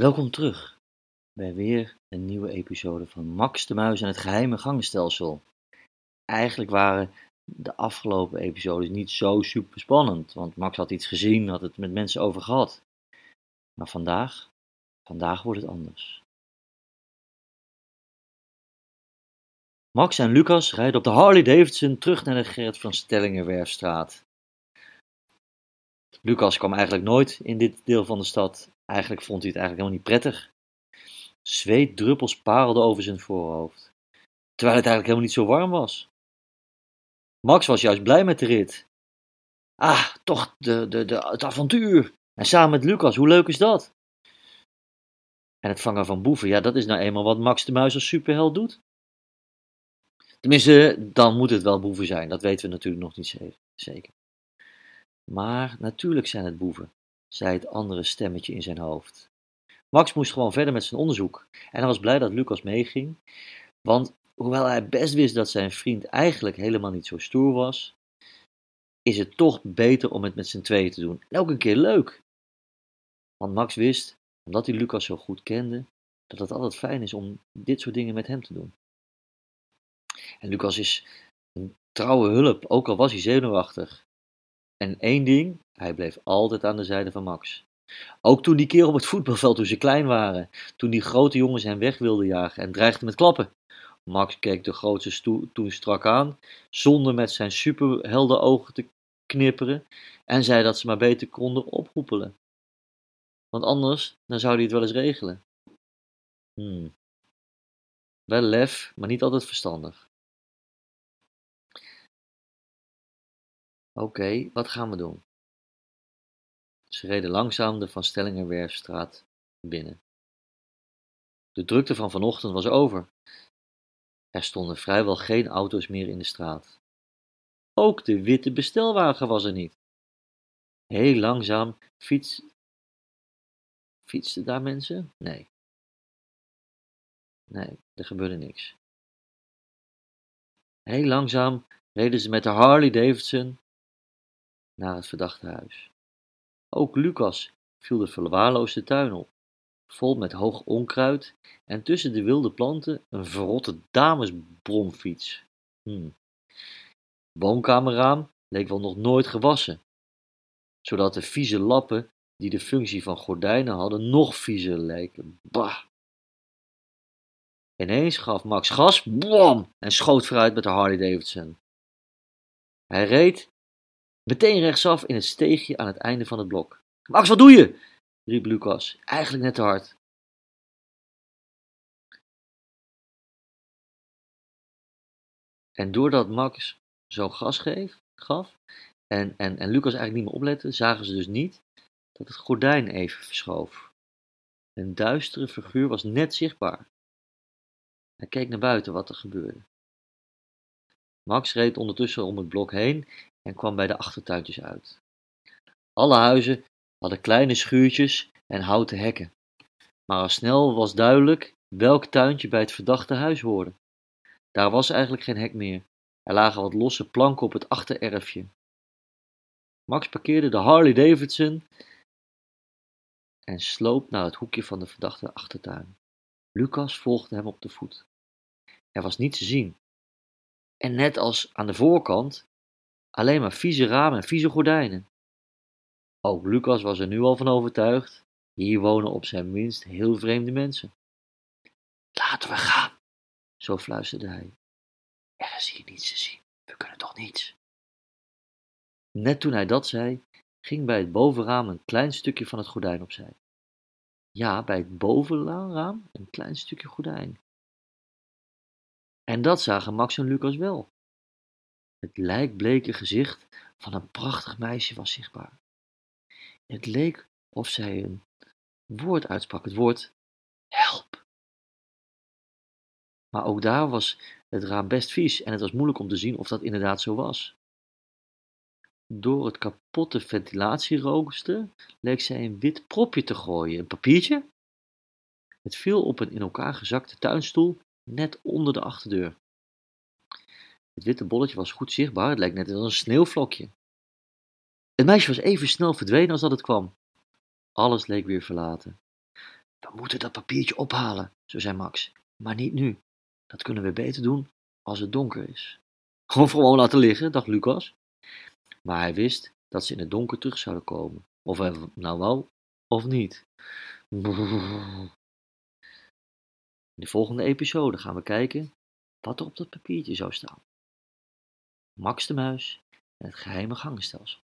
Welkom terug bij weer een nieuwe episode van Max de Muis en het geheime gangenstelsel. Eigenlijk waren de afgelopen episodes niet zo super spannend, want Max had iets gezien, had het met mensen over gehad. Maar vandaag, vandaag wordt het anders. Max en Lucas rijden op de Harley Davidson terug naar de Gerrit van Stellingenwerfstraat. Lucas kwam eigenlijk nooit in dit deel van de stad. Eigenlijk vond hij het eigenlijk helemaal niet prettig. Zweetdruppels parelden over zijn voorhoofd, terwijl het eigenlijk helemaal niet zo warm was. Max was juist blij met de rit. Ah, toch de, de, de, het avontuur. En samen met Lucas, hoe leuk is dat? En het vangen van boeven, ja, dat is nou eenmaal wat Max de Muis als superheld doet. Tenminste, dan moet het wel boeven zijn, dat weten we natuurlijk nog niet zeker. Maar natuurlijk zijn het boeven, zei het andere stemmetje in zijn hoofd. Max moest gewoon verder met zijn onderzoek en hij was blij dat Lucas meeging, want hoewel hij best wist dat zijn vriend eigenlijk helemaal niet zo stoer was, is het toch beter om het met z'n tweeën te doen. En ook een keer leuk. Want Max wist, omdat hij Lucas zo goed kende, dat het altijd fijn is om dit soort dingen met hem te doen. En Lucas is een trouwe hulp, ook al was hij zenuwachtig. En één ding, hij bleef altijd aan de zijde van Max. Ook toen die keer op het voetbalveld toen ze klein waren, toen die grote jongens hem weg wilden jagen en dreigden met klappen. Max keek de grootste toen strak aan, zonder met zijn superhelden ogen te knipperen, en zei dat ze maar beter konden oproepelen. Want anders, dan zou hij het wel eens regelen. Hmm. Wel lef, maar niet altijd verstandig. Oké, wat gaan we doen? Ze reden langzaam de Van Stellingenwerfstraat binnen. De drukte van vanochtend was over. Er stonden vrijwel geen auto's meer in de straat. Ook de witte bestelwagen was er niet. Heel langzaam fiets... Fietsten daar mensen? Nee. Nee, er gebeurde niks. Heel langzaam reden ze met de Harley Davidson naar het verdachte huis. Ook Lucas viel de verwaarloosde tuin op, vol met hoog onkruid en tussen de wilde planten een verrotte damesbromfiets. Hmm. Woonkamerraam leek wel nog nooit gewassen, zodat de vieze lappen die de functie van gordijnen hadden nog viezer leken. Bah! Ineens gaf Max gas, blam, en schoot vooruit met de Harley Davidson. Hij reed Meteen rechtsaf in het steegje aan het einde van het blok. Max, wat doe je? riep Lucas, eigenlijk net te hard. En doordat Max zo gas gaf en, en, en Lucas eigenlijk niet meer oplette, zagen ze dus niet dat het gordijn even verschoof. Een duistere figuur was net zichtbaar. Hij keek naar buiten wat er gebeurde. Max reed ondertussen om het blok heen en kwam bij de achtertuintjes uit. Alle huizen hadden kleine schuurtjes en houten hekken, maar al snel was duidelijk welk tuintje bij het verdachte huis hoorde. Daar was eigenlijk geen hek meer. Er lagen wat losse planken op het achtererfje. Max parkeerde de Harley Davidson en sloop naar het hoekje van de verdachte achtertuin. Lucas volgde hem op de voet. Er was niets te zien. En net als aan de voorkant Alleen maar vieze ramen en vieze gordijnen. Ook Lucas was er nu al van overtuigd. Hier wonen op zijn minst heel vreemde mensen. Laten we gaan, zo fluisterde hij. Er is hier niets te zien. We kunnen toch niets. Net toen hij dat zei, ging bij het bovenraam een klein stukje van het gordijn opzij. Ja, bij het bovenraam een klein stukje gordijn. En dat zagen Max en Lucas wel. Het lijkbleke gezicht van een prachtig meisje was zichtbaar. Het leek of zij een woord uitsprak, het woord help. Maar ook daar was het raam best vies en het was moeilijk om te zien of dat inderdaad zo was. Door het kapotte ventilatierooster leek zij een wit propje te gooien, een papiertje. Het viel op een in elkaar gezakte tuinstoel net onder de achterdeur. Het witte bolletje was goed zichtbaar, het leek net als een sneeuwvlokje. Het meisje was even snel verdwenen als dat het kwam. Alles leek weer verlaten. We moeten dat papiertje ophalen, zo zei Max. Maar niet nu. Dat kunnen we beter doen als het donker is. Of gewoon laten liggen, dacht Lucas. Maar hij wist dat ze in het donker terug zouden komen. Of hij nou wou of niet. De volgende episode gaan we kijken wat er op dat papiertje zou staan. Max de Muis en het geheime gangenstelsel.